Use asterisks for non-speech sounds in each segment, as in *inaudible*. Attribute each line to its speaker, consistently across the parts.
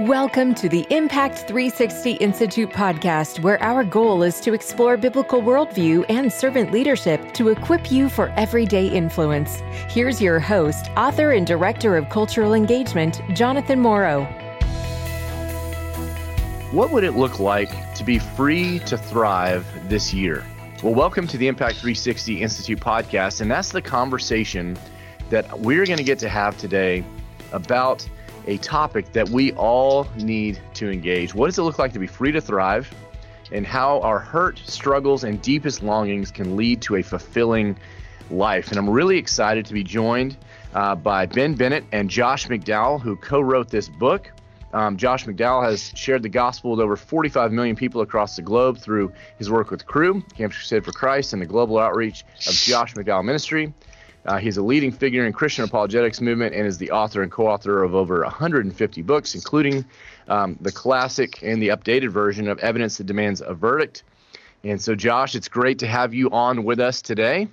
Speaker 1: Welcome to the Impact 360 Institute podcast, where our goal is to explore biblical worldview and servant leadership to equip you for everyday influence. Here's your host, author, and director of cultural engagement, Jonathan Morrow.
Speaker 2: What would it look like to be free to thrive this year? Well, welcome to the Impact 360 Institute podcast, and that's the conversation that we're going to get to have today about a topic that we all need to engage. What does it look like to be free to thrive? And how our hurt, struggles, and deepest longings can lead to a fulfilling life. And I'm really excited to be joined uh, by Ben Bennett and Josh McDowell, who co wrote this book. Um, Josh McDowell has shared the gospel with over 45 million people across the globe through his work with Cru, Campus Crusade for Christ, and the global outreach of Josh McDowell Ministry. Uh, he's a leading figure in Christian apologetics movement and is the author and co-author of over 150 books, including um, the classic and the updated version of Evidence That Demands a Verdict. And so, Josh, it's great to have you on with us today.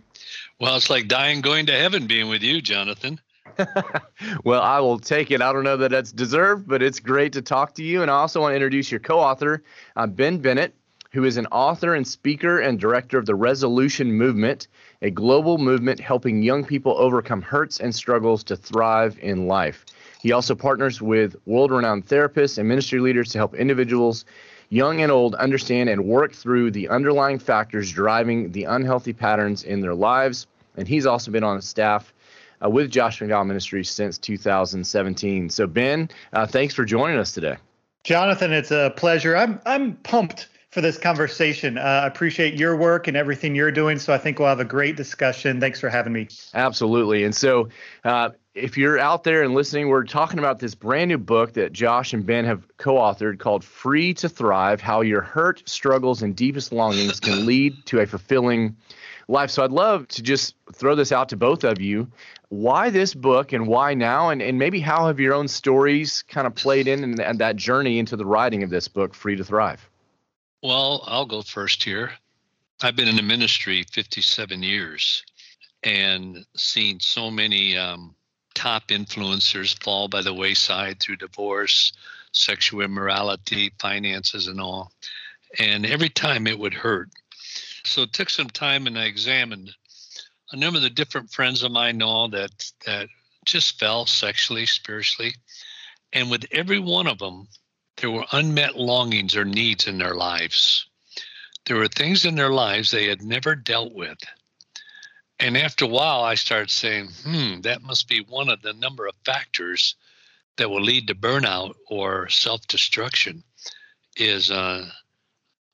Speaker 3: Well, it's like dying going to heaven being with you, Jonathan. *laughs*
Speaker 2: well, I will take it. I don't know that that's deserved, but it's great to talk to you. And I also want to introduce your co author, uh, Ben Bennett, who is an author and speaker and director of the Resolution Movement a global movement helping young people overcome hurts and struggles to thrive in life. He also partners with world renowned therapists and ministry leaders to help individuals, young and old, understand and work through the underlying factors driving the unhealthy patterns in their lives. And he's also been on staff uh, with Josh McDowell Ministries since 2017. So, Ben, uh, thanks for joining us today.
Speaker 4: Jonathan, it's a pleasure. I'm I'm pumped for this conversation. Uh, I appreciate your work and everything you're doing. So I think we'll have a great discussion. Thanks for having me.
Speaker 2: Absolutely. And so, uh, if you're out there and listening, we're talking about this brand new book that Josh and Ben have co authored called Free to Thrive How Your Hurt, Struggles, and Deepest Longings Can *laughs* Lead to a Fulfilling Life. So I'd love to just throw this out to both of you. Why this book and why now? And, and maybe how have your own stories kind of played in and, and that journey into the writing of this book, Free to Thrive?
Speaker 3: Well, I'll go first here. I've been in the ministry 57 years and seen so many um, top influencers fall by the wayside through divorce, sexual immorality, finances, and all. And every time it would hurt. So it took some time and I examined a number of the different friends of mine know that that just fell sexually, spiritually. And with every one of them, there were unmet longings or needs in their lives. There were things in their lives they had never dealt with. And after a while, I started saying, hmm, that must be one of the number of factors that will lead to burnout or self destruction is uh,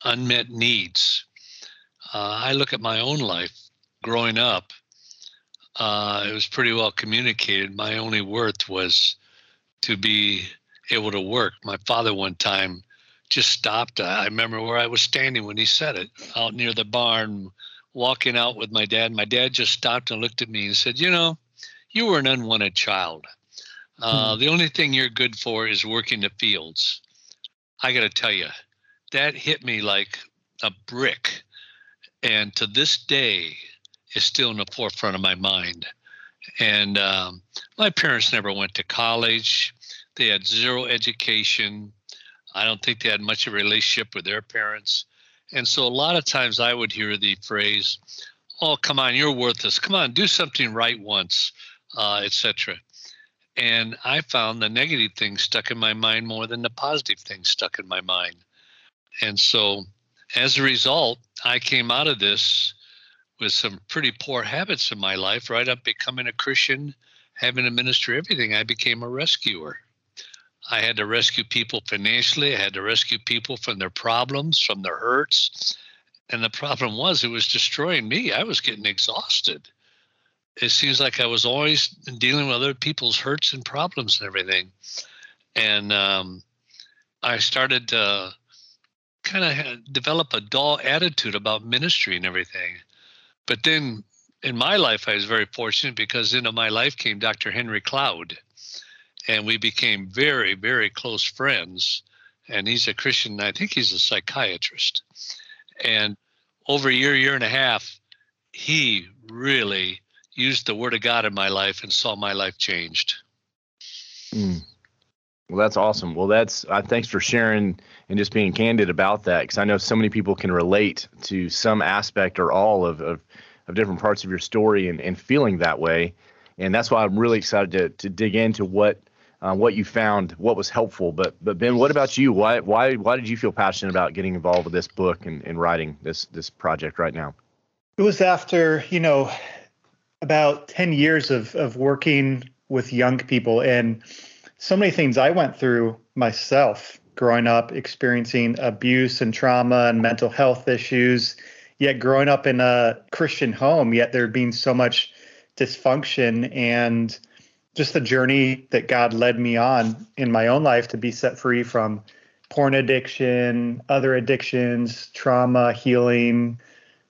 Speaker 3: unmet needs. Uh, I look at my own life growing up, uh, it was pretty well communicated. My only worth was to be able to work. My father one time just stopped. I remember where I was standing when he said it, out near the barn, walking out with my dad. My dad just stopped and looked at me and said, "You know, you were an unwanted child. Uh, hmm. The only thing you're good for is working the fields." I got to tell you, that hit me like a brick, and to this day, is still in the forefront of my mind. And um, my parents never went to college. They had zero education. I don't think they had much of a relationship with their parents. And so a lot of times I would hear the phrase, oh, come on, you're worthless. Come on, do something right once, uh, etc. And I found the negative things stuck in my mind more than the positive things stuck in my mind. And so as a result, I came out of this with some pretty poor habits in my life, right up becoming a Christian, having a ministry, everything. I became a rescuer. I had to rescue people financially. I had to rescue people from their problems, from their hurts. And the problem was it was destroying me. I was getting exhausted. It seems like I was always dealing with other people's hurts and problems and everything. And um, I started to kind of develop a dull attitude about ministry and everything. But then in my life, I was very fortunate because into my life came Dr. Henry Cloud and we became very, very close friends. And he's a Christian. I think he's a psychiatrist. And over a year, year and a half, he really used the Word of God in my life and saw my life changed.
Speaker 2: Mm. Well, that's awesome. Well, that's uh, thanks for sharing and just being candid about that because I know so many people can relate to some aspect or all of, of, of different parts of your story and, and feeling that way. And that's why I'm really excited to, to dig into what uh, what you found, what was helpful. But but Ben, what about you? Why why why did you feel passionate about getting involved with this book and, and writing this this project right now?
Speaker 4: It was after you know about ten years of of working with young people and so many things I went through myself growing up, experiencing abuse and trauma and mental health issues, yet growing up in a Christian home, yet there being so much dysfunction and just the journey that God led me on in my own life to be set free from porn addiction, other addictions, trauma, healing.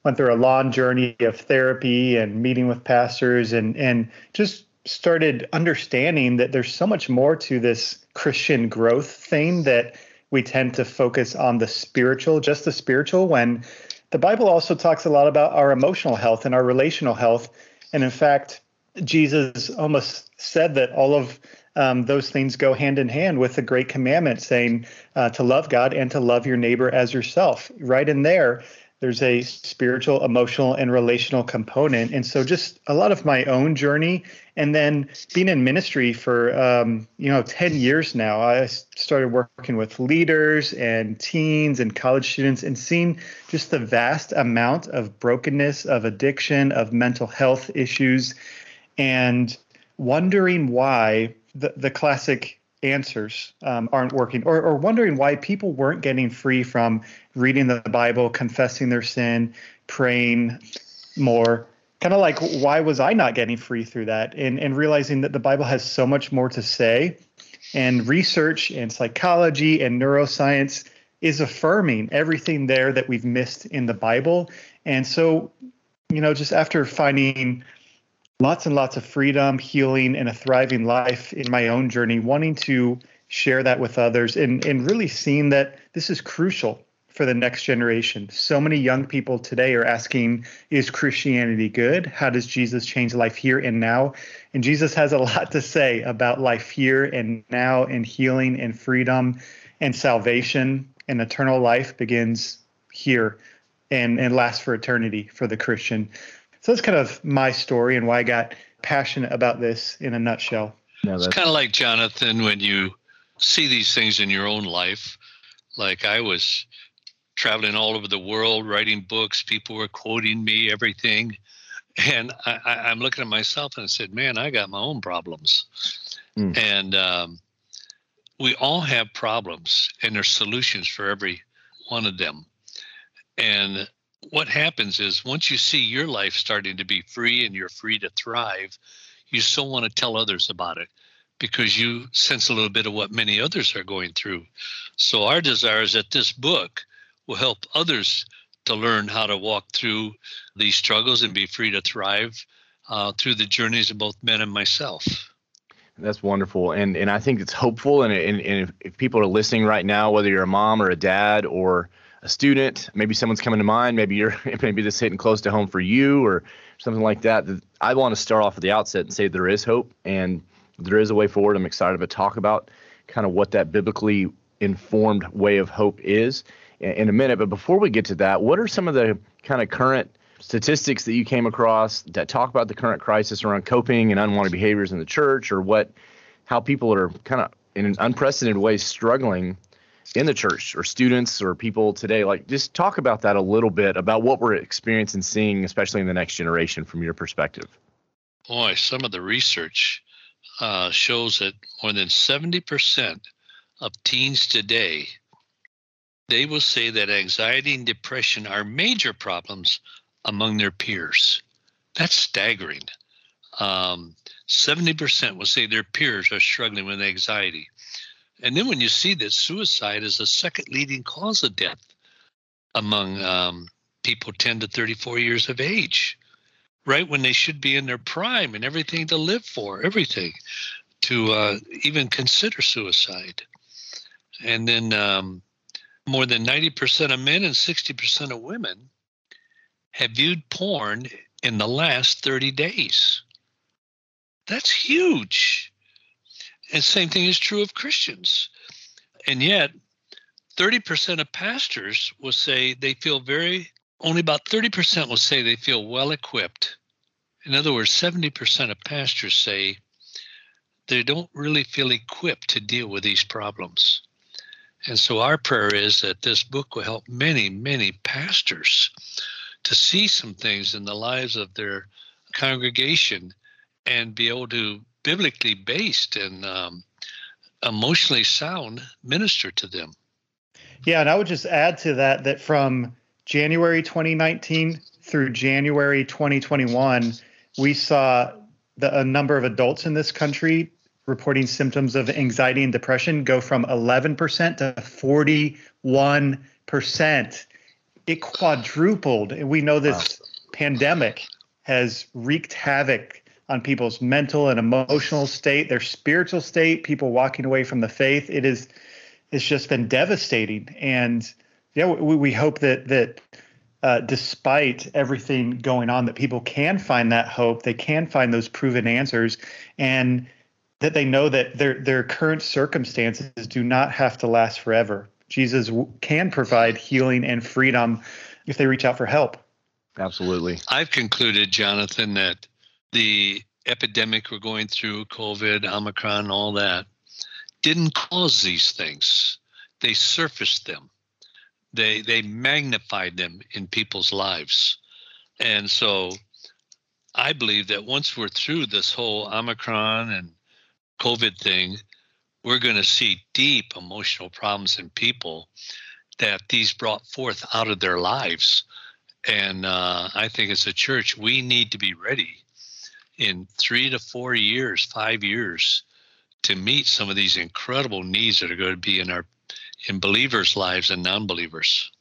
Speaker 4: Went through a long journey of therapy and meeting with pastors and and just started understanding that there's so much more to this Christian growth thing that we tend to focus on the spiritual, just the spiritual, when the Bible also talks a lot about our emotional health and our relational health. And in fact, Jesus almost said that all of um, those things go hand in hand with the great commandment saying uh, to love God and to love your neighbor as yourself. Right in there, there's a spiritual, emotional, and relational component. And so, just a lot of my own journey, and then being in ministry for um, you know 10 years now. I started working with leaders and teens and college students, and seeing just the vast amount of brokenness, of addiction, of mental health issues, and wondering why the the classic answers um, aren't working or, or wondering why people weren't getting free from reading the bible confessing their sin praying more. Kind of like why was i not getting free through that? And, and realizing that the bible has so much more to say. And research and psychology and neuroscience is affirming everything there that we've missed in the bible. And so you know just after finding lots and lots of freedom, healing, and a thriving life in my own journey, wanting to share that with others and, and really seeing that this is crucial for the next generation. So many young people today are asking, is Christianity good? How does Jesus change life here and now? And Jesus has a *laughs* lot to say about life here and now and healing and freedom and salvation and eternal life begins here and, and lasts for eternity for the Christian. So that's kind of my story and why I got passionate about this in a nutshell.
Speaker 3: No, it's kind of like Jonathan when you see these things in your own life. Like I was traveling all over the world, writing books. People were quoting me, everything. And I, am looking at myself and I said, man, I got my own problems. Mm. And um, we all have problems, and there's solutions for every one of them. And what happens is once you see your life starting to be free and you're free to thrive, you still want to tell others about it because you sense a little bit of what many others are going through. So our desire is that this book will help others to learn how to walk through these struggles and be free to thrive uh, through the journeys of both Ben and myself.
Speaker 2: That's wonderful, and and I think it's hopeful. And and, and if, if people are listening right now, whether you're a mom or a dad or a student, maybe someone's coming to mind, maybe you're *laughs* maybe this hitting close to home for you or something like that. I want to start off at the outset and say there is hope and there is a way forward. I'm excited to talk about kind of what that biblically informed way of hope is in a minute. But before we get to that, what are some of the kind of current statistics that you came across that talk about the current crisis around coping and unwanted behaviors in the church or what how people are kind of in an unprecedented way struggling in the church or students or people today like just talk about that a little bit about what we're experiencing seeing especially in the next generation from your perspective.
Speaker 3: Boy some of the research uh, shows that more than 70% of teens today they will say that anxiety and depression are major problems among their peers. That's staggering. Um, 70% will say their peers are struggling with anxiety and then when you see that suicide is the second leading cause of death among um, people 10 to 34 years of age, right when they should be in their prime and everything to live for, everything to uh, even consider suicide. And then um, more than 90% of men and 60% of women have viewed porn in the last 30 days. That's huge. And same thing is true of Christians. And yet, 30% of pastors will say they feel very, only about 30% will say they feel well equipped. In other words, 70% of pastors say they don't really feel equipped to deal with these problems. And so our prayer is that this book will help many, many pastors to see some things in the lives of their congregation and be able to biblically based and um, emotionally sound minister to them.
Speaker 4: Yeah, and I would just add to that that from January 2019 through January 2021, we saw the, a number of adults in this country reporting symptoms of anxiety and depression go from 11% to 41%. It quadrupled. And we know this wow. pandemic has wreaked havoc on people's mental and emotional state, their spiritual state, people walking away from the faith. It is it's just been devastating. And yeah, we, we hope that that uh, despite everything going on, that people can find that hope, they can find those proven answers, and that they know that their their current circumstances do not have to last forever. Jesus can provide healing and freedom if they reach out for help.
Speaker 2: Absolutely.
Speaker 3: I've concluded, Jonathan, that the epidemic we're going through, COVID, Omicron, all that, didn't cause these things. They surfaced them. They they magnified them in people's lives. And so I believe that once we're through this whole Omicron and COVID thing, we're going to see deep emotional problems in people that these brought forth out of their lives. And uh, I think as a church, we need to be ready in three to four years, five years, to meet some of these incredible needs that are going to be in our in believers' lives and non-believers.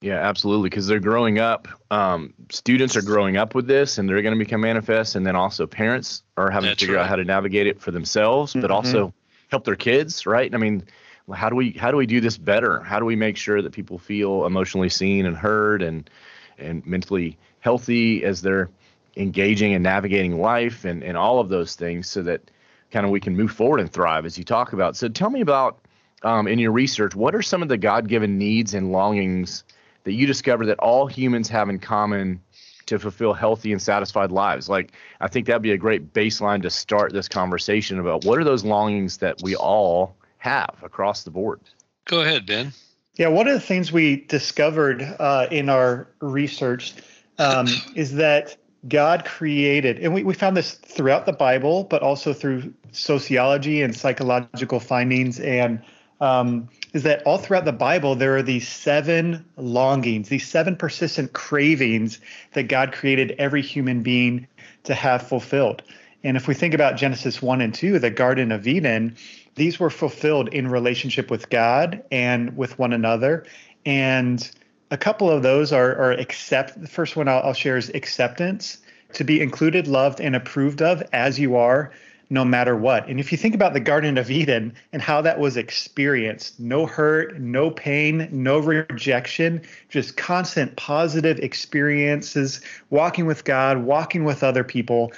Speaker 2: Yeah, absolutely. Because they're growing up. Um, students are growing up with this, and they're going to become manifest. And then also parents are having That's to figure right. out how to navigate it for themselves, mm-hmm. but also help their kids. Right? I mean, how do we how do we do this better? How do we make sure that people feel emotionally seen and heard and and mentally healthy as they're engaging and navigating life and and all of those things, so that kind of we can move forward and thrive as you talk about. So tell me about um, in your research, what are some of the God given needs and longings that you discover that all humans have in common to fulfill healthy and satisfied lives. Like, I think that'd be a great baseline to start this conversation about what are those longings that we all have across the board.
Speaker 3: Go ahead, Ben.
Speaker 4: Yeah, one of the things we discovered uh, in our research um, is that God created, and we, we found this throughout the Bible, but also through sociology and psychological findings and um, is that all throughout the Bible, there are these seven longings, these seven persistent cravings that God created every human being to have fulfilled. And if we think about Genesis 1 and 2, the Garden of Eden, these were fulfilled in relationship with God and with one another. And a couple of those are, are accept. The first one I'll, I'll share is acceptance, to be included, loved, and approved of as you are no matter what. And if you think about the Garden of Eden and how that was experienced no hurt, no pain, no rejection, just constant positive experiences, walking with God, walking with other people.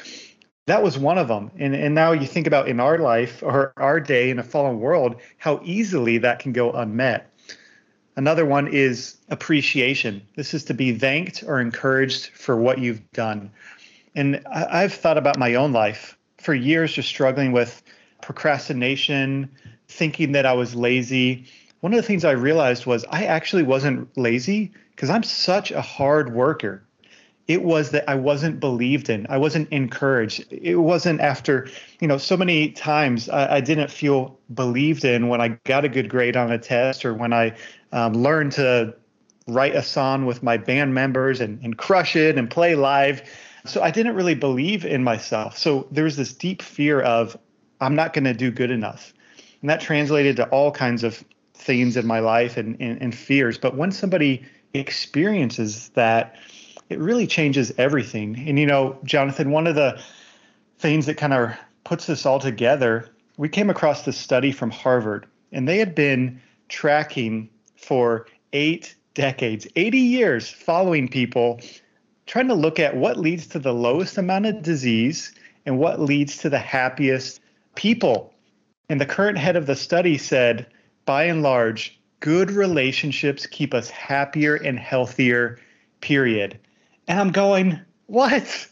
Speaker 4: That was one of them. And, and now you think about in our life or our day in a fallen world, how easily that can go unmet. Another one is appreciation. This is to be thanked or encouraged for what you've done. And I've thought about my own life for years just struggling with procrastination, thinking that I was lazy. One of the things I realized was I actually wasn't lazy because I'm such a hard worker. It was that I wasn't believed in. I wasn't encouraged. It wasn't after, you know, so many times I, I didn't feel believed in when I got a good grade on a test or when I um, learned to write a song with my band members and, and crush it and play live. So I didn't really believe in myself. So there was this deep fear of, I'm not going to do good enough. And that translated to all kinds of things in my life and, and, and fears. But when somebody experiences that, it really changes everything. And, you know, Jonathan, one of the things that kind of puts this all together, we came across this study from Harvard, and they had been tracking for eight decades, 80 years, following people trying to look at what leads to the lowest amount of disease and what leads to the happiest people. And the current head of the study said, by and large, good relationships keep us happier and healthier, period. And I'm going, what?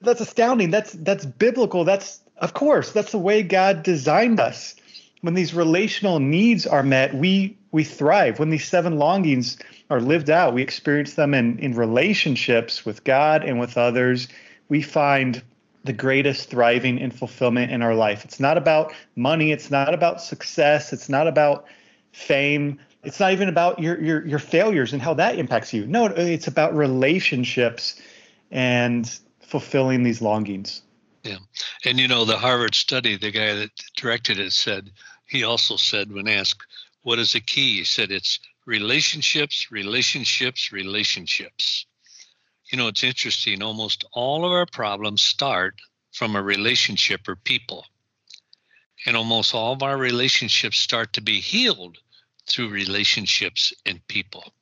Speaker 4: That's astounding. That's that's biblical. That's of course, that's the way God designed us. When these relational needs are met, we we thrive. When these seven longings are lived out, we experience them in, in relationships with God and with others. We find the greatest thriving and fulfillment in our life. It's not about money, it's not about success, it's not about fame, it's not even about your your your failures and how that impacts you. No, it's about relationships and fulfilling these longings.
Speaker 3: Yeah. And you know, the Harvard study, the guy that directed it said, he also said when asked, what is the key? He said it's relationships, relationships, relationships. You know, it's interesting. Almost all of our problems start from a relationship or people. And almost all of our relationships start to be healed through relationships and people.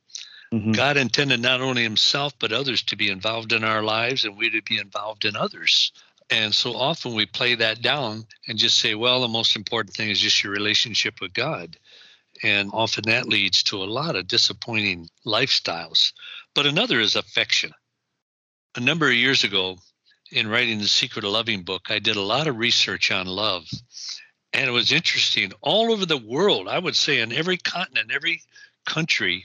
Speaker 3: Mm-hmm. God intended not only himself, but others to be involved in our lives and we to be involved in others. And so often we play that down and just say, well, the most important thing is just your relationship with God. And often that leads to a lot of disappointing lifestyles. But another is affection. A number of years ago, in writing the Secret of Loving book, I did a lot of research on love. And it was interesting. All over the world, I would say in every continent, every country,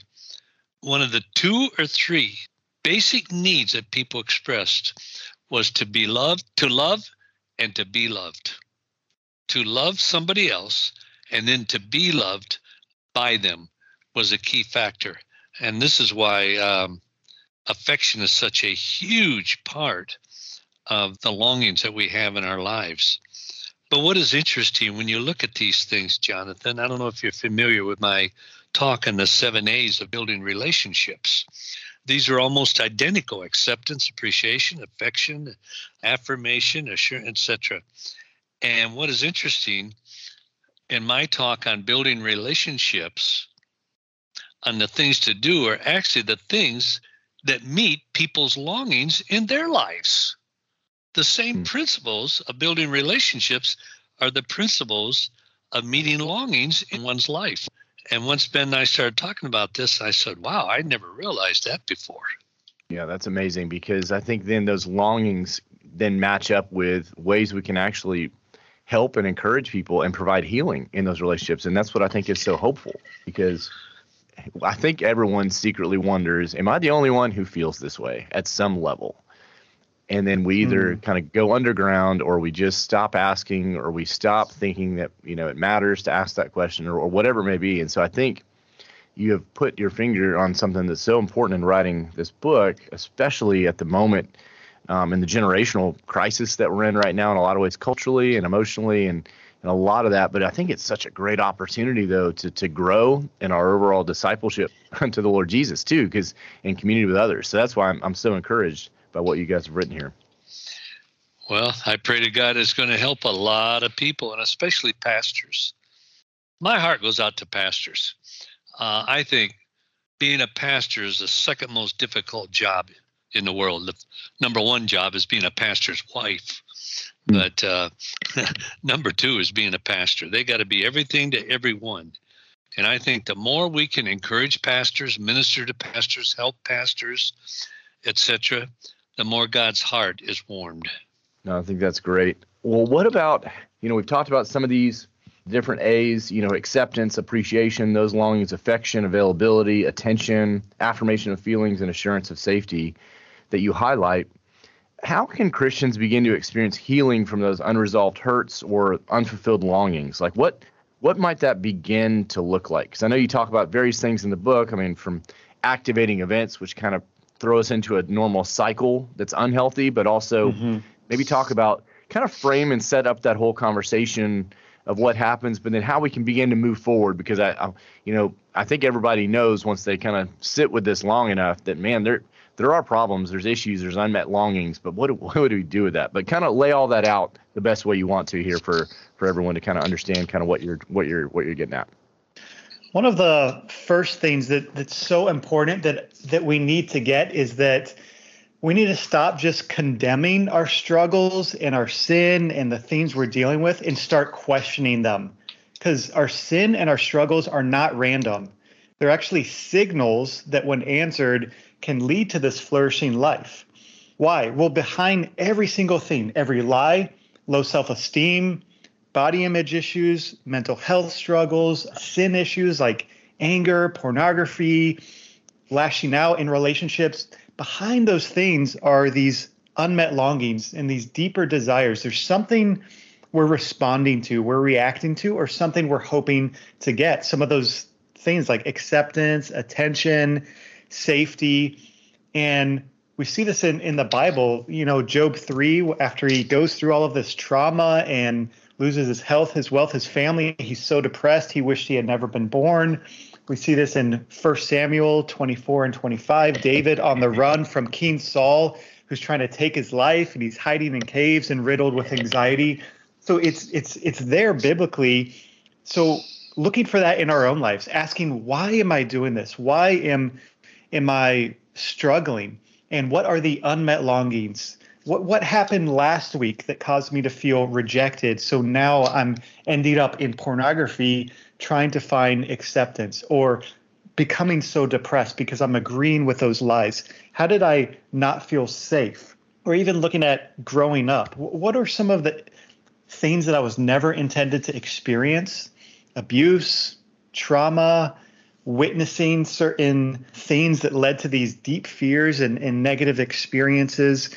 Speaker 3: one of the two or three basic needs that people expressed was to be loved, to love, and to be loved. To love somebody else and then to be loved by them was a key factor. And this is why um, affection is such a huge part of the longings that we have in our lives. But what is interesting when you look at these things, Jonathan, I don't know if you're familiar with my talk on the seven A's of building relationships. These are almost identical acceptance, appreciation, affection, affirmation, assurance, etc. And what is interesting in my talk on building relationships on the things to do are actually the things that meet people's longings in their lives. The same mm. principles of building relationships are the principles of meeting longings in one's life. And once Ben and I started talking about this, I said, wow, I never realized that before.
Speaker 2: Yeah, that's amazing because I think then those longings then match up with ways we can actually help and encourage people and provide healing in those relationships. And that's what I think is so hopeful because I think everyone secretly wonders, am I the only one who feels this way at some level? and then we either mm. kind of go underground or we just stop asking or we stop thinking that you know it matters to ask that question or, or whatever it may be and so i think you have put your finger on something that's so important in writing this book especially at the moment um, in the generational crisis that we're in right now in a lot of ways culturally and emotionally and, and a lot of that but i think it's such a great opportunity though to, to grow in our overall discipleship *laughs* unto the lord jesus too because in community with others so that's why i'm, I'm so encouraged by what you guys have written here.
Speaker 3: Well, I pray to God it's going to help a lot of people and especially pastors. My heart goes out to pastors. Uh, I think being a pastor is the second most difficult job in the world. The number one job is being a pastor's wife. Hmm. But uh, *laughs* number two is being a pastor. They got to be everything to everyone. And I think the more we can encourage pastors, minister to pastors, help pastors, etc., the more God's heart is warmed.
Speaker 2: No, I think that's great. Well, what about, you know, we've talked about some of these different A's, you know, acceptance, appreciation, those longings, affection, availability, attention, affirmation of feelings, and assurance of safety that you highlight. How can Christians begin to experience healing from those unresolved hurts or unfulfilled longings? Like what what might that begin to look like? Because I know you talk about various things in the book. I mean, from activating events, which kind of throw us into a normal cycle that's unhealthy, but also mm-hmm. maybe talk about kind of frame and set up that whole conversation of what happens, but then how we can begin to move forward. Because I, I you know, I think everybody knows once they kind of sit with this long enough that man, there there are problems, there's issues, there's unmet longings, but what *laughs* what do we do with that? But kind of lay all that out the best way you want to here for for everyone to kind of understand kind of what you're what you're what you're getting at.
Speaker 4: One of the first things that that's so important that that we need to get is that we need to stop just condemning our struggles and our sin and the things we're dealing with and start questioning them. because our sin and our struggles are not random. They're actually signals that, when answered, can lead to this flourishing life. Why? Well, behind every single thing, every lie, low self esteem, body image issues, mental health struggles, sin issues like anger, pornography, lashing out in relationships, behind those things are these unmet longings and these deeper desires. There's something we're responding to, we're reacting to, or something we're hoping to get. Some of those things like acceptance, attention, safety. And we see this in, in the Bible. You know, Job 3, after he goes through all of this trauma and loses his health, his wealth, his family, he's so depressed, he wished he had never been born. We see this in 1 Samuel 24 and 25. David on the run from King Saul, who's trying to take his life, and he's hiding in caves and riddled with anxiety. So it's it's it's there biblically. So looking for that in our own lives, asking why am I doing this? Why am am I struggling? And what are the unmet longings? What what happened last week that caused me to feel rejected? So now I'm ending up in pornography trying to find acceptance or becoming so depressed because I'm agreeing with those lies? How did I not feel safe? Or even looking at growing up, what are some of the things that I was never intended to experience? Abuse, trauma, witnessing certain things that led to these deep fears and, and negative experiences,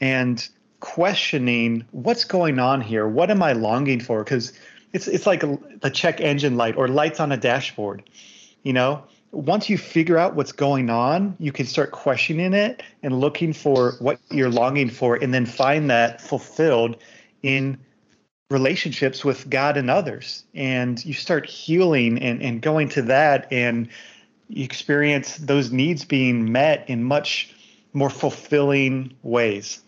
Speaker 4: and questioning what's going on here? What am I longing for? Because it's it's like a, a check engine light or lights on a dashboard. You know, once you figure out what's going on, you can start questioning it and looking for what you're longing for, and then find that fulfilled in relationships with God and others. And you start healing and, and going to that, and you experience those needs being met in much more fulfilling ways.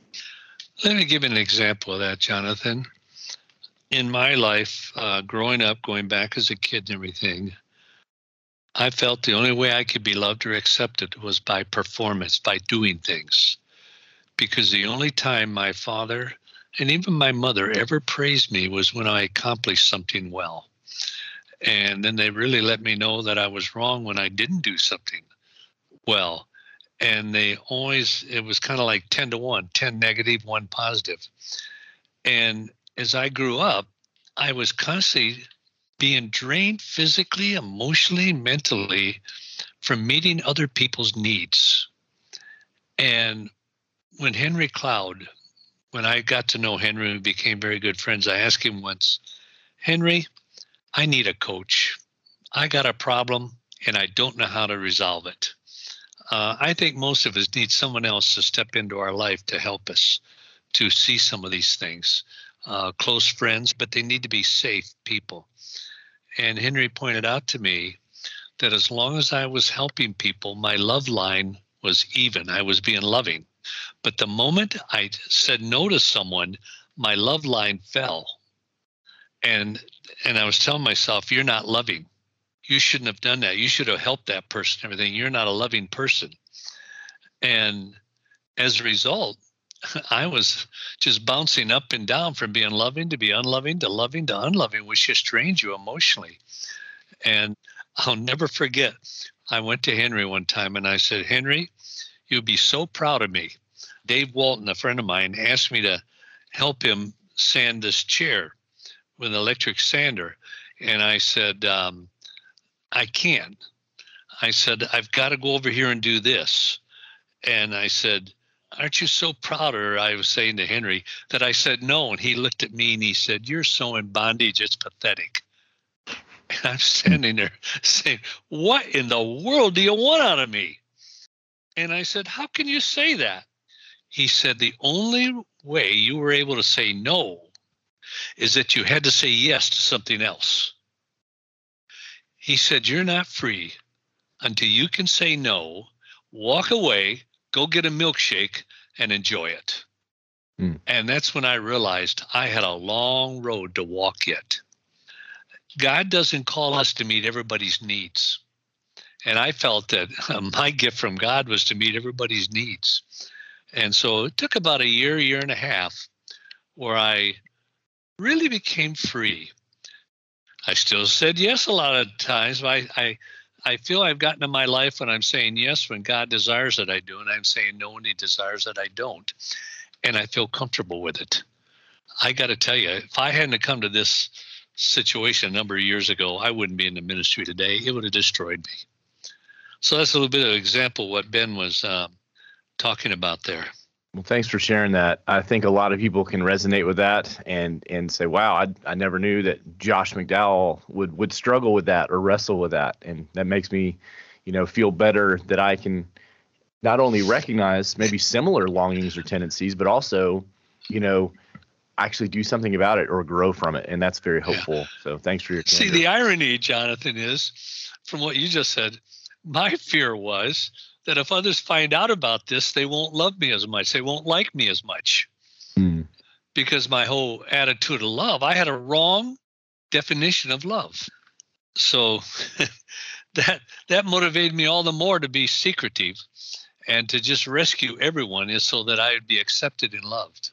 Speaker 3: Let me give an example of that, Jonathan in my life, uh, growing up, going back as a kid and everything, I felt the only way I could be loved or accepted was by performance, by doing things. Because the only time my father and even my mother ever praised me was when I accomplished something well. And then they really let me know that I was wrong when I didn't do something well. And they always, it was kind of like 10 to 1, 10 negative, 1 positive. And as I grew up, I was constantly being drained physically, emotionally, mentally from meeting other people's needs. And when Henry Cloud, when I got to know Henry and became very good friends, I asked him once, Henry, I need a coach. I got a problem and I don't know how to resolve it. Uh, I think most of us need someone else to step into our life to help us to see some of these things uh, close friends, but they need to be safe people. And Henry pointed out to me that as long as I was helping people, my love line was even. I was being loving. But the moment I said no to someone, my love line fell. And and I was telling myself, you're not loving. You shouldn't have done that. You should have helped that person, everything. You're not a loving person. And as a result, *laughs* I was just bouncing up and down from being loving to be unloving to loving to unloving, which just drains you emotionally. And I'll never forget, I went to Henry one time and I said, Henry, you'd be so proud of me. Dave Walton, a friend of mine, asked me to help him sand this chair with an electric sander. And I said, um, I can't. I said, I've got to go over here and do this. And I said, aren't you so proud of? I was saying to Henry that I said no. And he looked at me and he said, You're so in bondage, it's pathetic. And I'm standing there saying, What in the world do you want out of me? And I said, How can you say that? He said, The only way you were able to say no is that you had to say yes to something else. He said, You're not free until you can say no, walk away, go get a milkshake and enjoy it. Mm. And that's when I realized I had a long road to walk yet. God doesn't call us to meet everybody's needs. And I felt that *laughs* uh, my gift from God was to meet everybody's needs. And so it took about a year, year and a half where I really became free. I still said yes a lot of times. I, I, I feel I've gotten in my life when I'm saying yes when God desires that I do, and I'm saying no when He desires that I don't. And I feel comfortable with it. I got to tell you, if I hadn't come to this situation a number of years ago, I wouldn't be in the ministry today. It would have destroyed me. So that's a little bit of example what Ben was um, talking about there.
Speaker 2: Well, thanks for sharing that. I think a lot of people can resonate with that and and say, "Wow, I, I never knew that Josh McDowell would would struggle with that or wrestle with that," and that makes me, you know, feel better that I can not only recognize maybe similar longings or tendencies, but also, you know, actually do something about it or grow from it, and that's very hopeful. Yeah. So, thanks for your.
Speaker 3: Candor. See, the irony, Jonathan, is from what you just said. My fear was that if others find out about this, they won't love me as much. They won't like me as much. Mm. Because my whole attitude of love, I had a wrong definition of love. So *laughs* that that motivated me all the more to be secretive and to just rescue everyone is so that I would be accepted and loved.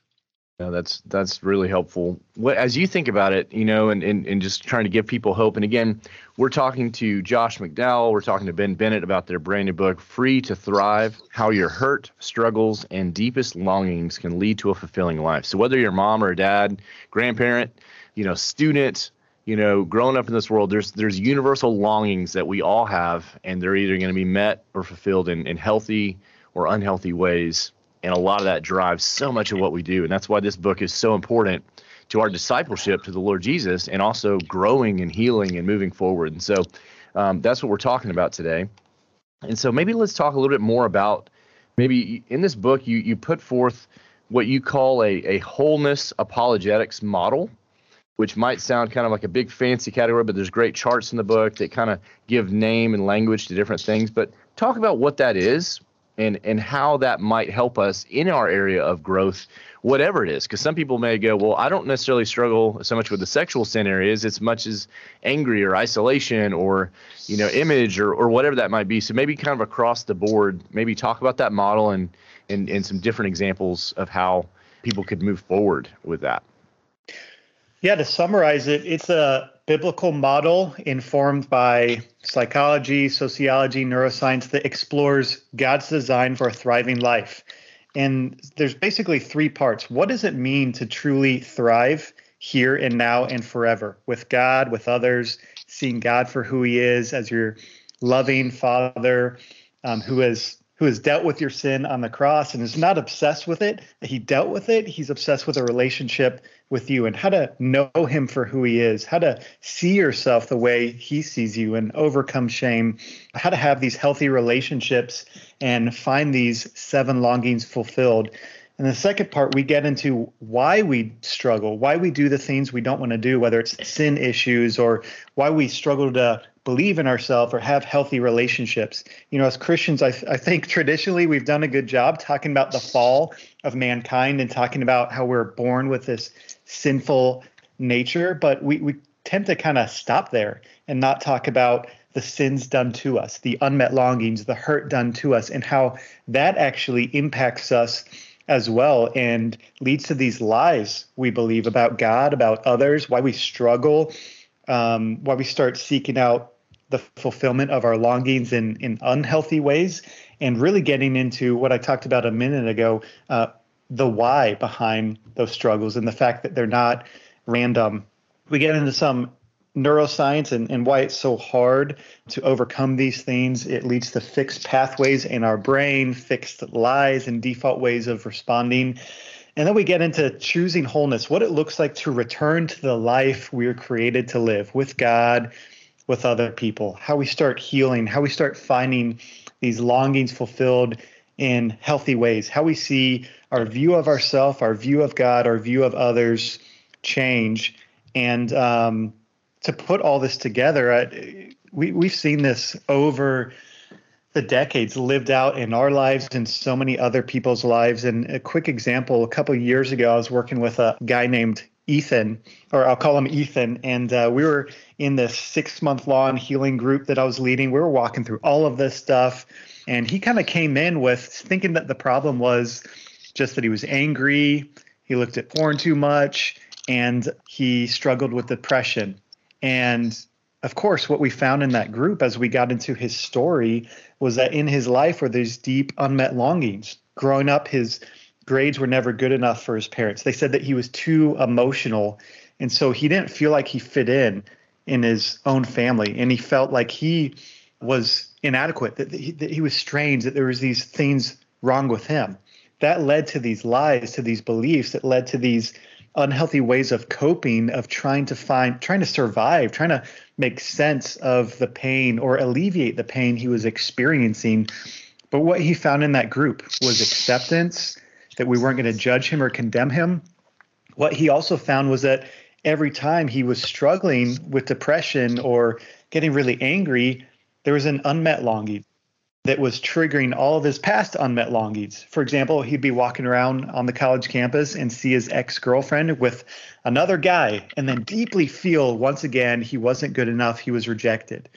Speaker 2: Yeah, that's that's really helpful. What, as you think about it, you know, and, and, and just trying to give people hope. And again, we're talking to Josh McDowell, we're talking to Ben Bennett about their brand new book, Free to Thrive: How Your Hurt, Struggles, and Deepest Longings Can Lead to a Fulfilling Life. So whether you're mom or dad, grandparent, you know, student, you know, growing up in this world, there's there's universal longings that we all have, and they're either going to be met or fulfilled in, in healthy or unhealthy ways and a lot of that drives so much of what we do. And that's why this book is so important to our discipleship to the lord jesus and also growing and healing and moving forward. And so um, that's what we're talking about today. And so maybe let's talk a little bit more about maybe in this book you you put forth what you call a, a wholeness apologetics model which might sound kind of like a big fancy category, but there's great charts in the book that kind of give name and language to different things. But talk about what that is and and how that might help us in our area of growth whatever it is. Because some people may go well i don't necessarily struggle so much with the sexual sin areas. As much as angry or isolation or you know image or, or whatever that might be. So maybe kind of across the board maybe talk about that model and and, and some different examples of how people could move forward with that
Speaker 4: yeah to summarize it it's a biblical model informed by psychology, sociology, neuroscience that explores God's design for a thriving life. And there's basically three parts. What does it mean to truly thrive here and now and forever with God, with others, seeing God for who He is as your loving Father um, who has who has dealt with your sin on the cross and is not obsessed with it. He dealt with it. He's obsessed with a relationship with you and how to know him for who he is, how to see yourself the way he sees you and overcome shame, how to have these healthy relationships and find these seven longings fulfilled. And the second part, we get into why we struggle, why we do the things we don't want to do, whether it's sin issues or why we struggle to believe in ourselves or have healthy relationships. You know, as Christians, I, I think traditionally we've done a good job talking about the fall of mankind and talking about how we're born with this sinful nature, but we, we tend to kind of stop there and not talk about the sins done to us, the unmet longings, the hurt done to us, and how that actually impacts us as well and leads to these lies we believe about God, about others, why we struggle, um, why we start seeking out the fulfillment of our longings in, in unhealthy ways and really getting into what I talked about a minute ago uh, the why behind those struggles and the fact that they're not random. We get into some neuroscience and, and why it's so hard to overcome these things. It leads to fixed pathways in our brain, fixed lies and default ways of responding. And then we get into choosing wholeness, what it looks like to return to the life we are created to live with God, with other people, how we start healing, how we start finding these longings fulfilled in healthy ways, how we see our view of ourself, our view of God, our view of others change. And um, to put all this together, I, we, we've seen this over the decades lived out in our lives and so many other people's lives. And a quick example a couple years ago, I was working with a guy named Ethan, or I'll call him Ethan, and uh, we were in this six month long healing group that I was leading. We were walking through all of this stuff, and he kind of came in with thinking that the problem was just that he was angry, he looked at porn too much, and he struggled with depression. And of course, what we found in that group as we got into his story was that in his life were these deep unmet longings. Growing up, his grades were never good enough for his parents. They said that he was too emotional. And so he didn't feel like he fit in in his own family. And he felt like he was inadequate, that he, that he was strange, that there was these things wrong with him. That led to these lies, to these beliefs, that led to these unhealthy ways of coping, of trying to find, trying to survive, trying to make sense of the pain or alleviate the pain he was experiencing. But what he found in that group was acceptance, that we weren't going to judge him or condemn him. What he also found was that every time he was struggling with depression or getting really angry, there was an unmet longing that was triggering all of his past unmet longings. For example, he'd be walking around on the college campus and see his ex girlfriend with another guy, and then deeply feel once again he wasn't good enough, he was rejected.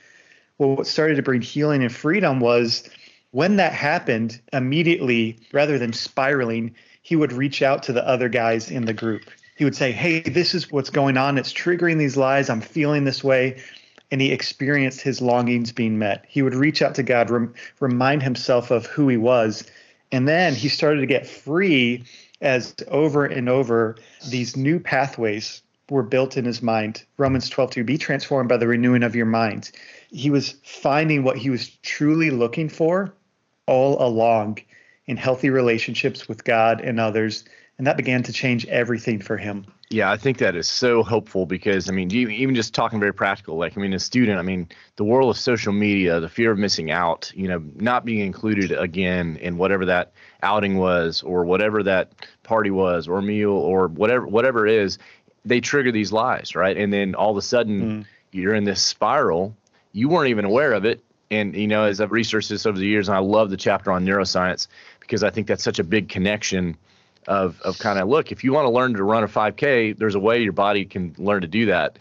Speaker 4: Well, what started to bring healing and freedom was when that happened, immediately, rather than spiraling, he would reach out to the other guys in the group. He would say, Hey, this is what's going on. It's triggering these lies. I'm feeling this way and he experienced his longings being met. He would reach out to God, rem- remind himself of who he was, and then he started to get free as over and over these new pathways were built in his mind. Romans 12, 2, be transformed by the renewing of your mind. He was finding what he was truly looking for all along in healthy relationships with God and others. And that began to change everything for him.
Speaker 2: Yeah, I think that is so hopeful because I mean, even just talking very practical, like I mean, a student, I mean, the world of social media, the fear of missing out, you know, not being included again in whatever that outing was or whatever that party was or meal or whatever whatever it is, they trigger these lies, right? And then all of a sudden mm. you're in this spiral. You weren't even aware of it. And you know, as I've researched this over the years, and I love the chapter on neuroscience because I think that's such a big connection of of kind of look if you want to learn to run a 5k there's a way your body can learn to do that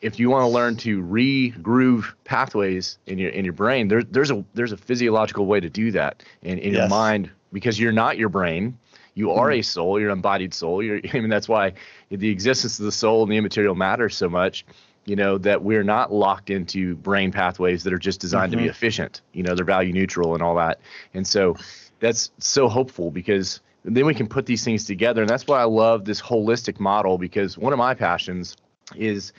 Speaker 2: if you want to learn to regroove pathways in your in your brain there, there's a there's a physiological way to do that in, in yes. your mind because you're not your brain you are mm-hmm. a soul you're an embodied soul you're, *laughs* i mean that's why the existence of the soul and the immaterial matters so much you know that we're not locked into brain pathways that are just designed mm-hmm. to be mm-hmm. efficient you know they're value neutral and all that and so that's so hopeful because then we can put these things together. And that's why I love this holistic model because one of my passions is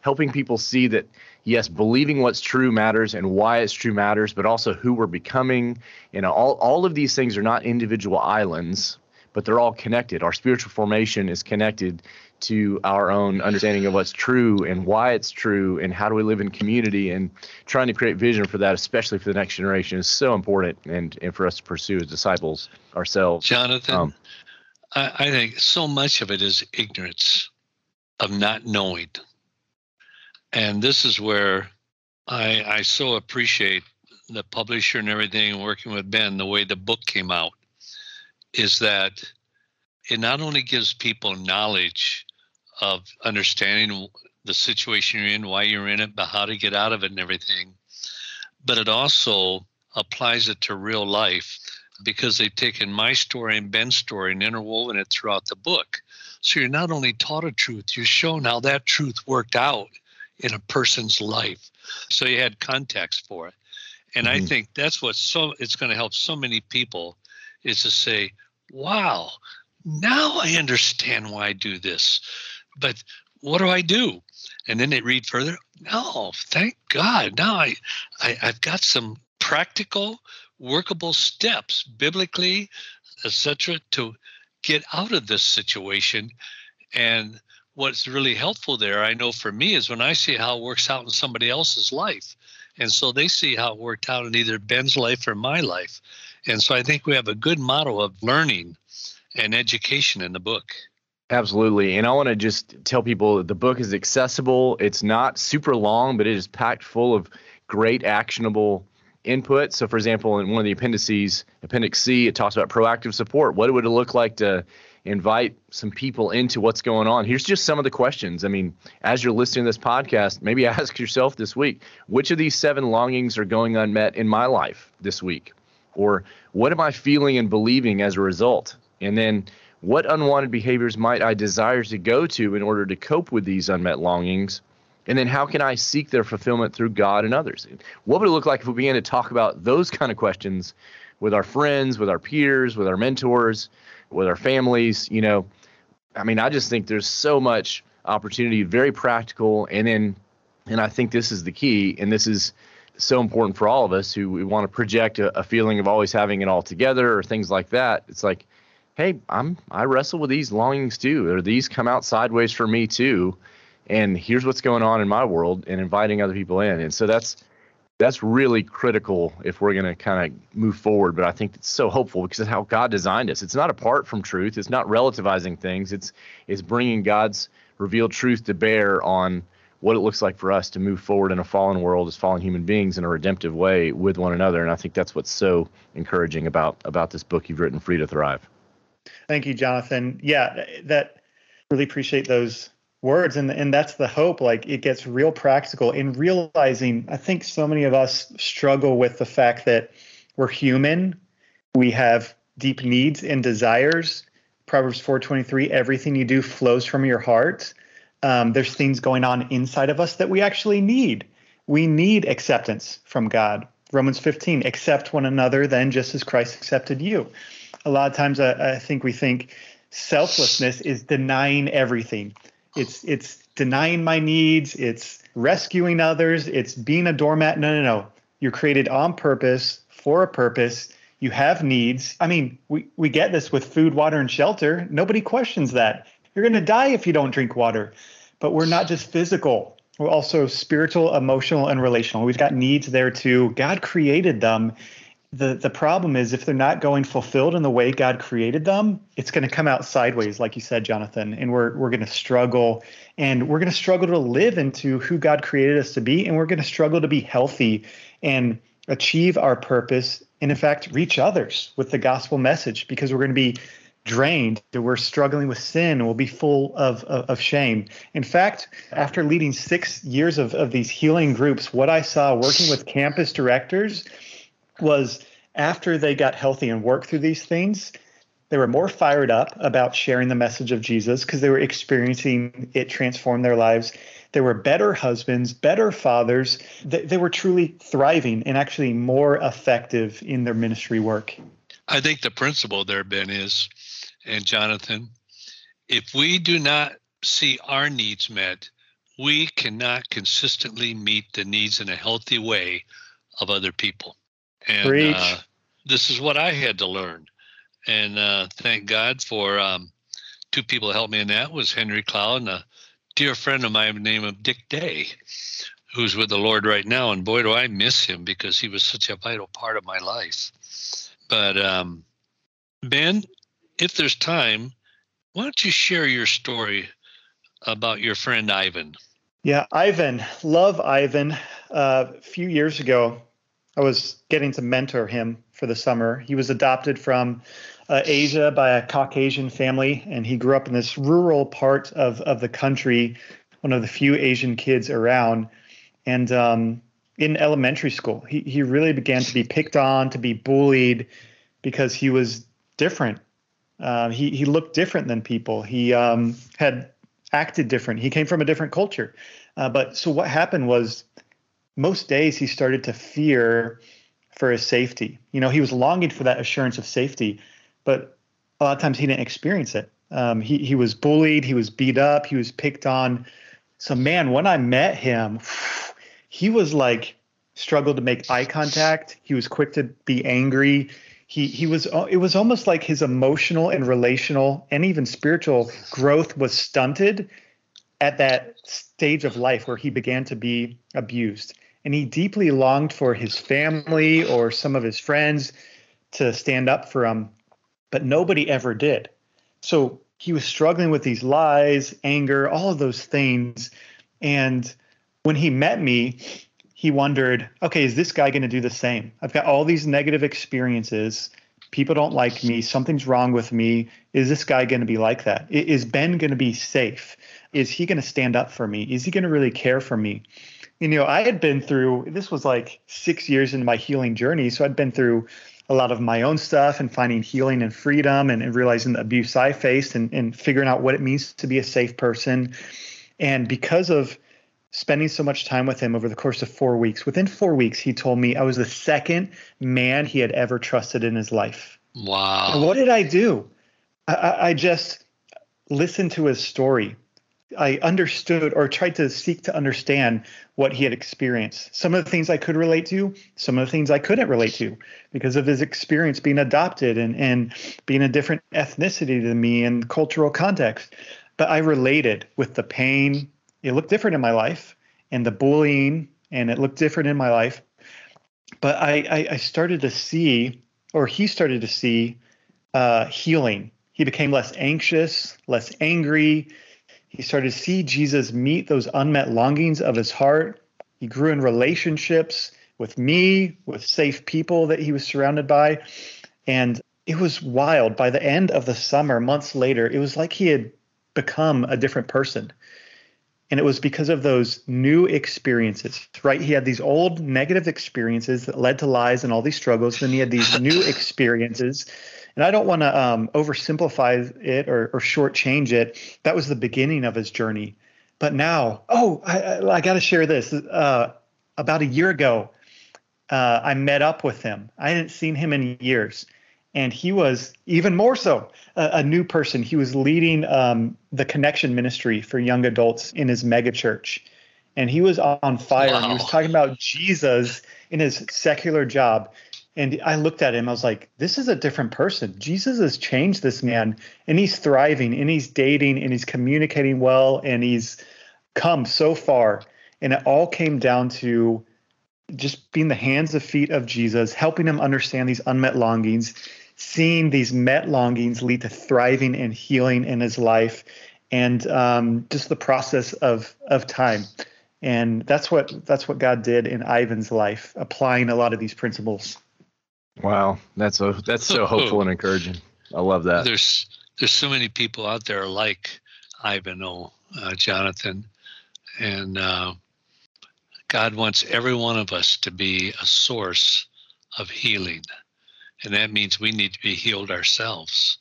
Speaker 2: helping people see that yes, believing what's true matters and why it's true matters, but also who we're becoming. You know, all, all of these things are not individual islands, but they're all connected. Our spiritual formation is connected to our own understanding of what's true and why it's true and how do we live in community and trying to create vision for that especially for the next generation is so important and, and for us to pursue as disciples ourselves.
Speaker 3: Jonathan um, I, I think so much of it is ignorance of not knowing. And this is where i i so appreciate the publisher and everything working with ben the way the book came out is that it not only gives people knowledge of understanding the situation you're in, why you're in it, but how to get out of it and everything. But it also applies it to real life because they've taken my story and Ben's story and interwoven it throughout the book. So you're not only taught a truth, you're shown how that truth worked out in a person's life. So you had context for it. And mm-hmm. I think that's what so it's going to help so many people is to say, wow, now I understand why I do this but what do I do? And then they read further. No, thank God. Now I, I I've got some practical, workable steps biblically, etc., to get out of this situation. And what's really helpful there, I know for me, is when I see how it works out in somebody else's life. And so they see how it worked out in either Ben's life or my life. And so I think we have a good model of learning and education in the book.
Speaker 2: Absolutely. And I want to just tell people that the book is accessible. It's not super long, but it is packed full of great actionable input. So, for example, in one of the appendices, Appendix C, it talks about proactive support. What would it look like to invite some people into what's going on? Here's just some of the questions. I mean, as you're listening to this podcast, maybe *laughs* ask yourself this week which of these seven longings are going unmet in my life this week? Or what am I feeling and believing as a result? And then what unwanted behaviors might I desire to go to in order to cope with these unmet longings? And then how can I seek their fulfillment through God and others? What would it look like if we began to talk about those kind of questions with our friends, with our peers, with our mentors, with our families? You know, I mean, I just think there's so much opportunity, very practical. And then, and I think this is the key, and this is so important for all of us who we want to project a, a feeling of always having it all together or things like that. It's like, hey, I'm I wrestle with these longings too, or these come out sideways for me too, and here's what's going on in my world, and inviting other people in, and so that's that's really critical if we're going to kind of move forward. But I think it's so hopeful because it's how God designed us. It's not apart from truth. It's not relativizing things. It's it's bringing God's revealed truth to bear on what it looks like for us to move forward in a fallen world as fallen human beings in a redemptive way with one another. And I think that's what's so encouraging about about this book you've written, Free to Thrive.
Speaker 4: Thank you, Jonathan. Yeah, that really appreciate those words. And and that's the hope like it gets real practical in realizing i think so many of us struggle with the fact that we're human. We have deep needs and desires. Proverbs 4.23 everything you do flows from your heart. Um, there's things going on inside of us that we actually need. We need acceptance from god. Romans 15 accept one another then just as christ accepted you a lot of times I, I think we think selflessness is denying everything it's it's denying my needs. It's rescuing others. It's being a doormat. No, no, no. You're created on purpose for a purpose. You have needs. I mean, we, we get this with food, water, and shelter. Nobody questions that. You're going to die if you don't drink water. But we're not just physical. We're also spiritual, emotional, and relational. We've got needs there too. God created them the the problem is if they're not going fulfilled in the way God created them, it's going to come out sideways, like you said, Jonathan, and we're we're going to struggle, and we're going to struggle to live into who God created us to be, and we're going to struggle to be healthy and achieve our purpose, and in fact, reach others with the gospel message, because we're going to be drained that we're struggling with sin we'll be full of, of, of, shame. In fact after leading six years of, of these healing groups what i saw working with campus directors was after they got healthy and worked through these things, they were more fired up about sharing the message of Jesus because they were experiencing it transform their lives. They were better husbands, better fathers. They, they were truly thriving and actually more effective in their ministry work.
Speaker 3: I think the principle there, Ben, is, and Jonathan, if we do not see our needs met, we cannot consistently meet the needs in a healthy way of other people. And uh, this is what I had to learn. And uh, thank God for um, two people that helped me in that was Henry Cloud and a dear friend of mine named Dick Day, who's with the Lord right now. And boy, do I miss him because he was such a vital part of my life. But um, Ben, if there's time, why don't you share your story about your friend Ivan?
Speaker 4: Yeah, Ivan, love Ivan. Uh, a few years ago, I was getting to mentor him for the summer. He was adopted from uh, Asia by a Caucasian family, and he grew up in this rural part of, of the country, one of the few Asian kids around. And um, in elementary school, he, he really began to be picked on, to be bullied because he was different. Uh, he, he looked different than people. He um, had acted different. He came from a different culture. Uh, but so what happened was most days he started to fear for his safety. You know, he was longing for that assurance of safety, but a lot of times he didn't experience it. Um, he he was bullied, he was beat up, he was picked on. So man, when I met him, *sighs* he was like struggled to make eye contact. He was quick to be angry. He he was it was almost like his emotional and relational and even spiritual growth was stunted at that stage of life where he began to be abused and he deeply longed for his family or some of his friends to stand up for him, but nobody ever did. So he was struggling with these lies, anger, all of those things. And when he met me, he wondered, okay, is this guy going to do the same? I've got all these negative experiences. People don't like me. Something's wrong with me. Is this guy going to be like that? Is Ben going to be safe? Is he going to stand up for me? Is he going to really care for me? You know, I had been through this was like six years into my healing journey. So I'd been through a lot of my own stuff and finding healing and freedom and, and realizing the abuse I faced and, and figuring out what it means to be a safe person. And because of spending so much time with him over the course of four weeks, within four weeks, he told me I was the second man he had ever trusted in his life.
Speaker 3: Wow.
Speaker 4: And what did I do? I, I just listened to his story. I understood or tried to seek to understand what he had experienced. Some of the things I could relate to, some of the things I couldn't relate to because of his experience being adopted and, and being a different ethnicity than me and cultural context. But I related with the pain. It looked different in my life and the bullying, and it looked different in my life. But I, I, I started to see, or he started to see, uh, healing. He became less anxious, less angry he started to see Jesus meet those unmet longings of his heart. He grew in relationships with me, with safe people that he was surrounded by. And it was wild. By the end of the summer, months later, it was like he had become a different person. And it was because of those new experiences, right? He had these old negative experiences that led to lies and all these struggles. Then he had these new experiences and I don't want to um, oversimplify it or, or shortchange it. That was the beginning of his journey. But now, oh, I, I, I got to share this. Uh, about a year ago, uh, I met up with him. I hadn't seen him in years. And he was even more so a, a new person. He was leading um, the connection ministry for young adults in his megachurch. And he was on fire. Wow. He was talking about Jesus in his secular job and I looked at him, I was like, this is a different person. Jesus has changed this man, and he's thriving, and he's dating, and he's communicating well, and he's come so far. And it all came down to just being the hands and feet of Jesus, helping him understand these unmet longings, seeing these met longings lead to thriving and healing in his life, and um, just the process of of time. And that's what that's what God did in Ivan's life, applying a lot of these principles.
Speaker 2: Wow, that's so that's so hopeful and encouraging. I love that.
Speaker 3: There's there's so many people out there like Ivan O, uh, Jonathan, and uh, God wants every one of us to be a source of healing, and that means we need to be healed ourselves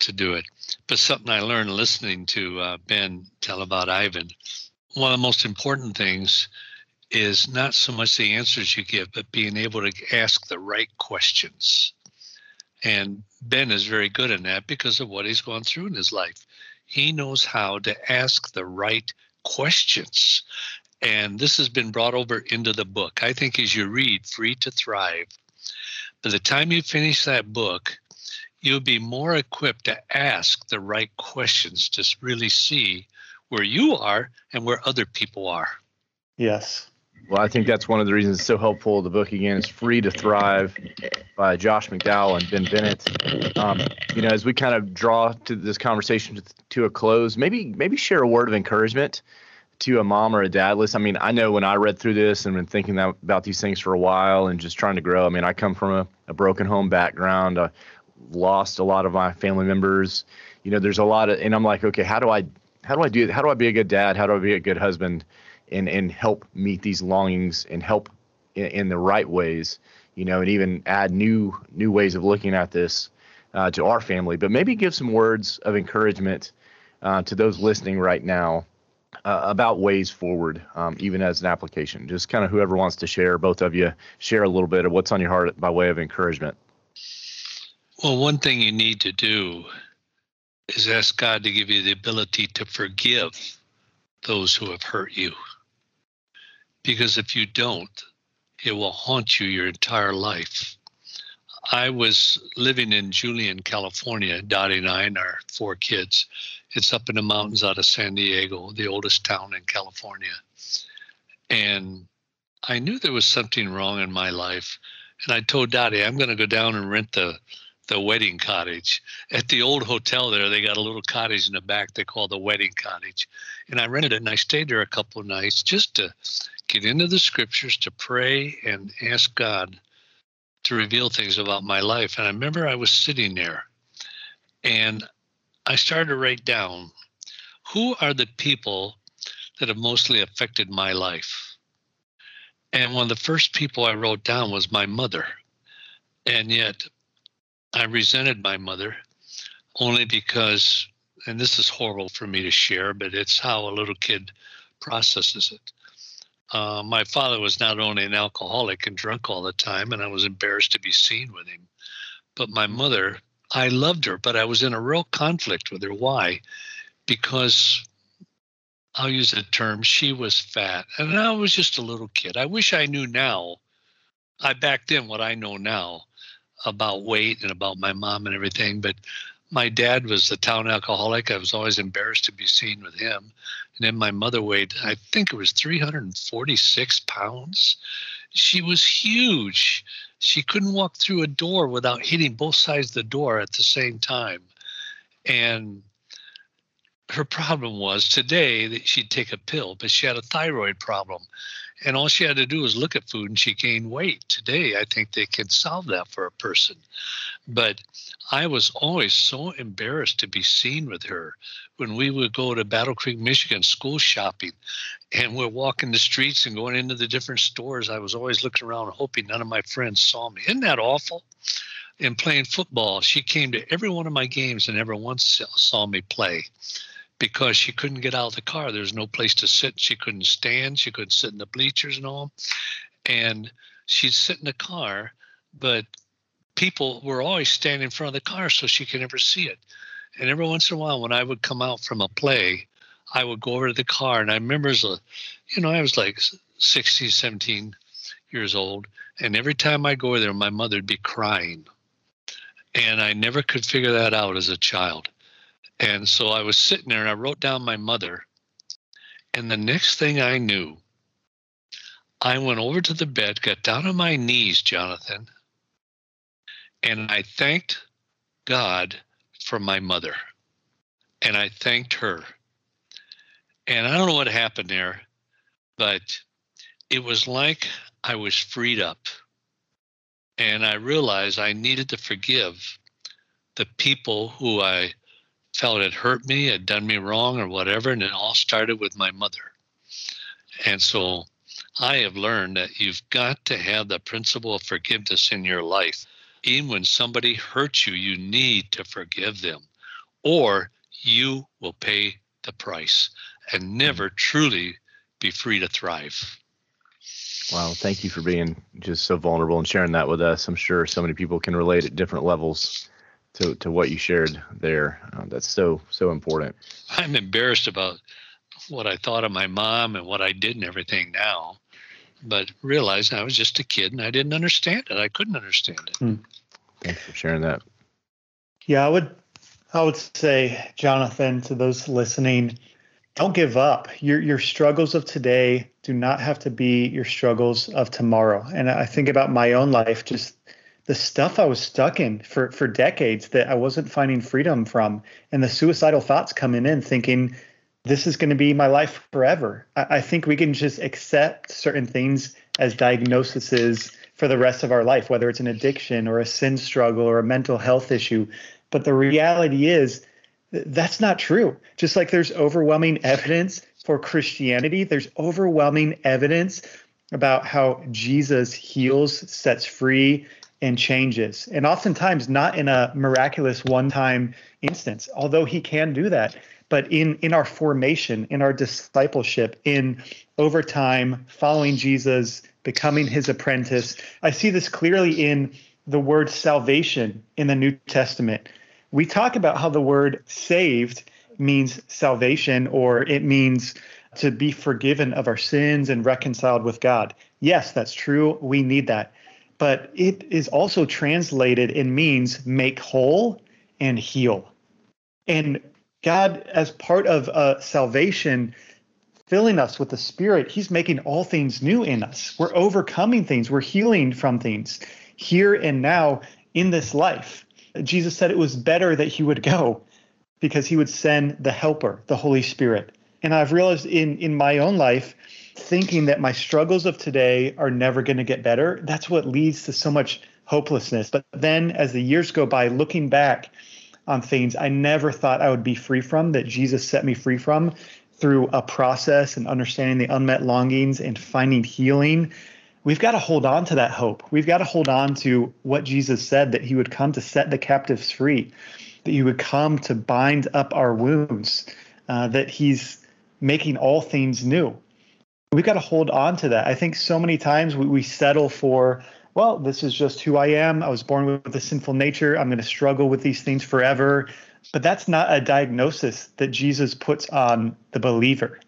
Speaker 3: to do it. But something I learned listening to uh, Ben tell about Ivan, one of the most important things is not so much the answers you give, but being able to ask the right questions. And Ben is very good in that because of what he's gone through in his life. He knows how to ask the right questions. And this has been brought over into the book. I think as you read Free to Thrive, by the time you finish that book, you'll be more equipped to ask the right questions to really see where you are and where other people are.
Speaker 4: Yes.
Speaker 2: Well, I think that's one of the reasons it's so helpful. The book again is "Free to Thrive" by Josh McDowell and Ben Bennett. Um, you know, as we kind of draw to this conversation to, to, a close, maybe maybe share a word of encouragement to a mom or a dad. Listen, I mean, I know when I read through this and been thinking that, about these things for a while and just trying to grow. I mean, I come from a, a broken home background. I lost a lot of my family members. You know, there's a lot of, and I'm like, okay, how do I, how do I do? How do I be a good dad? How do I be a good husband? and and help meet these longings and help in, in the right ways you know and even add new new ways of looking at this uh, to our family but maybe give some words of encouragement uh, to those listening right now uh, about ways forward um, even as an application just kind of whoever wants to share both of you share a little bit of what's on your heart by way of encouragement
Speaker 3: well one thing you need to do is ask god to give you the ability to forgive those who have hurt you because if you don't, it will haunt you your entire life. I was living in Julian, California, Dottie and I and our four kids. It's up in the mountains out of San Diego, the oldest town in California. And I knew there was something wrong in my life. And I told Dottie, I'm going to go down and rent the the wedding cottage. At the old hotel there, they got a little cottage in the back they call the wedding cottage. And I rented it and I stayed there a couple of nights just to get into the scriptures, to pray and ask God to reveal things about my life. And I remember I was sitting there and I started to write down who are the people that have mostly affected my life. And one of the first people I wrote down was my mother. And yet I resented my mother only because, and this is horrible for me to share, but it's how a little kid processes it. Uh, my father was not only an alcoholic and drunk all the time, and I was embarrassed to be seen with him. But my mother, I loved her, but I was in a real conflict with her. Why? Because I'll use the term, she was fat, and I was just a little kid. I wish I knew now. I back then what I know now about weight and about my mom and everything, but my dad was a town alcoholic. I was always embarrassed to be seen with him. And then my mother weighed, I think it was 346 pounds. She was huge. She couldn't walk through a door without hitting both sides of the door at the same time. And her problem was today that she'd take a pill, but she had a thyroid problem. And all she had to do was look at food and she gained weight. Today, I think they can solve that for a person. But I was always so embarrassed to be seen with her when we would go to Battle Creek, Michigan, school shopping, and we're walking the streets and going into the different stores. I was always looking around, hoping none of my friends saw me. Isn't that awful? In playing football, she came to every one of my games and never once saw me play because she couldn't get out of the car. There's no place to sit. She couldn't stand. She couldn't sit in the bleachers and all. And she'd sit in the car, but people were always standing in front of the car so she could never see it. And every once in a while, when I would come out from a play, I would go over to the car. And I remember as a, you know, I was like 16, 17 years old. And every time I go there, my mother'd be crying. And I never could figure that out as a child. And so I was sitting there and I wrote down my mother. And the next thing I knew, I went over to the bed, got down on my knees, Jonathan, and I thanked God for my mother. And I thanked her. And I don't know what happened there, but it was like I was freed up. And I realized I needed to forgive the people who I felt had hurt me, had done me wrong, or whatever. And it all started with my mother. And so I have learned that you've got to have the principle of forgiveness in your life even when somebody hurts you, you need to forgive them, or you will pay the price and never truly be free to thrive.
Speaker 2: Wow, thank you for being just so vulnerable and sharing that with us. I'm sure so many people can relate at different levels to, to what you shared there. Uh, that's so so important.
Speaker 3: I'm embarrassed about what I thought of my mom and what I did and everything now but realized I was just a kid and I didn't understand it. I couldn't understand it. Hmm.
Speaker 2: Thanks for sharing that.
Speaker 4: Yeah, I would I would say, Jonathan, to those listening, don't give up. Your your struggles of today do not have to be your struggles of tomorrow. And I think about my own life, just the stuff I was stuck in for for decades that I wasn't finding freedom from, and the suicidal thoughts coming in, thinking this is going to be my life forever. I, I think we can just accept certain things as diagnoses for the rest of our life, whether it's an addiction or a sin struggle or a mental health issue. But the reality is that's not true. Just like there's overwhelming evidence for Christianity, there's overwhelming evidence about how Jesus heals, sets free, and changes. And oftentimes not in a miraculous one time instance, although he can do that but in in our formation, in our discipleship, in over time following Jesus, becoming his apprentice. I see this clearly in the word salvation in the New Testament. We talk about how the word saved means salvation or it means to be forgiven of our sins and reconciled with God. Yes, that's true. We need that. But it is also translated and means make whole and heal. And God, as part of uh, salvation, filling us with the Spirit, He's making all things new in us. We're overcoming things, we're healing from things here and now in this life. Jesus said it was better that He would go because He would send the Helper, the Holy Spirit. And I've realized in, in my own life, thinking that my struggles of today are never going to get better, that's what leads to so much hopelessness. But then as the years go by, looking back, on things I never thought I would be free from, that Jesus set me free from through a process and understanding the unmet longings and finding healing. We've got to hold on to that hope. We've got to hold on to what Jesus said that he would come to set the captives free, that he would come to bind up our wounds, uh, that he's making all things new. we've got to hold on to that. I think so many times we, we settle for, well, this is just who I am. I was born with a sinful nature. I'm going to struggle with these things forever. But that's not a diagnosis that Jesus puts on the believer.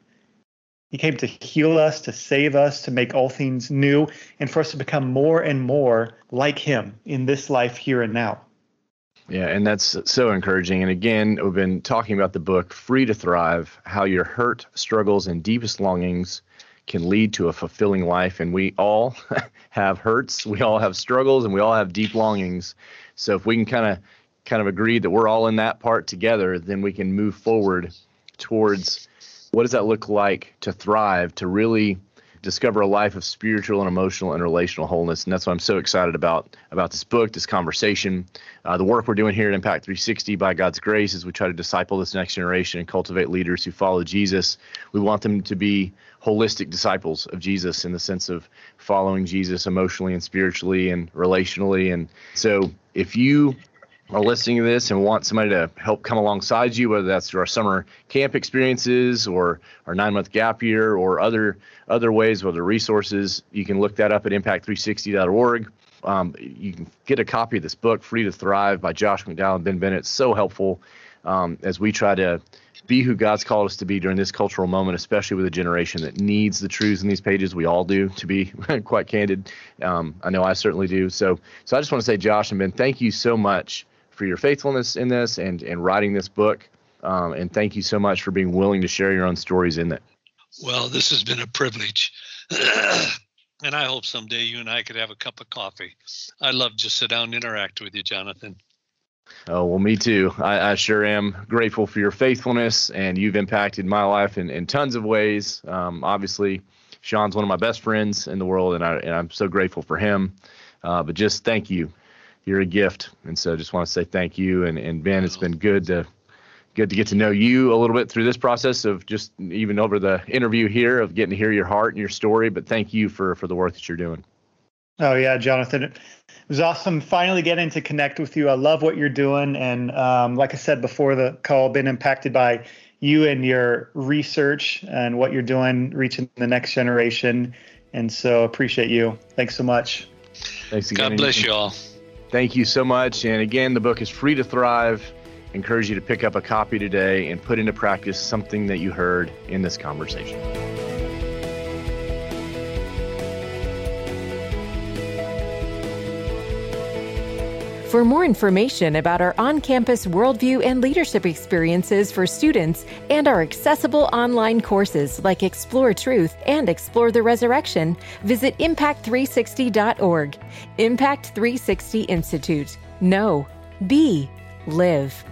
Speaker 4: He came to heal us, to save us, to make all things new, and for us to become more and more like Him in this life here and now.
Speaker 2: Yeah, and that's so encouraging. And again, we've been talking about the book Free to Thrive how your hurt, struggles, and deepest longings can lead to a fulfilling life. And we all *laughs* have hurts, we all have struggles, and we all have deep longings. So if we can kind of kind of agree that we're all in that part together, then we can move forward towards what does that look like to thrive, to really discover a life of spiritual and emotional and relational wholeness. And that's why I'm so excited about about this book, this conversation, uh, the work we're doing here at Impact 360 by God's grace as we try to disciple this next generation and cultivate leaders who follow Jesus. We want them to be holistic disciples of Jesus in the sense of following Jesus emotionally and spiritually and relationally. And so if you are listening to this and want somebody to help come alongside you, whether that's through our summer camp experiences or our nine month gap year or other other ways, whether resources, you can look that up at impact360.org. Um, you can get a copy of this book, Free to Thrive by Josh McDowell and Ben Bennett. It's so helpful um, as we try to be who God's called us to be during this cultural moment, especially with a generation that needs the truths in these pages. We all do, to be *laughs* quite candid. Um, I know I certainly do. So, so I just want to say, Josh and Ben, thank you so much for your faithfulness in this and and writing this book. Um, and thank you so much for being willing to share your own stories in it.
Speaker 3: Well, this has been a privilege. *clears throat* and I hope someday you and I could have a cup of coffee. I love to sit down and interact with you, Jonathan.
Speaker 2: Oh, well, me too. I, I, sure am grateful for your faithfulness, and you've impacted my life in, in tons of ways. Um, obviously, Sean's one of my best friends in the world, and, I, and I'm so grateful for him. Uh, but just thank you you're a gift. And so I just want to say thank you. And, and Ben, it's been good to good to get to know you a little bit through this process of just even over the interview here of getting to hear your heart and your story. But thank you for for the work that you're doing.
Speaker 4: Oh yeah, Jonathan. It was awesome finally getting to connect with you. I love what you're doing. And um, like I said before the call, been impacted by you and your research and what you're doing, reaching the next generation. And so appreciate you. Thanks so much.
Speaker 3: Thanks again. God bless you all.
Speaker 2: Thank you so much. And again, the book is free to thrive. I encourage you to pick up a copy today and put into practice something that you heard in this conversation.
Speaker 1: For more information about our on campus worldview and leadership experiences for students and our accessible online courses like Explore Truth and Explore the Resurrection, visit impact360.org. Impact 360 Institute. Know, be, live.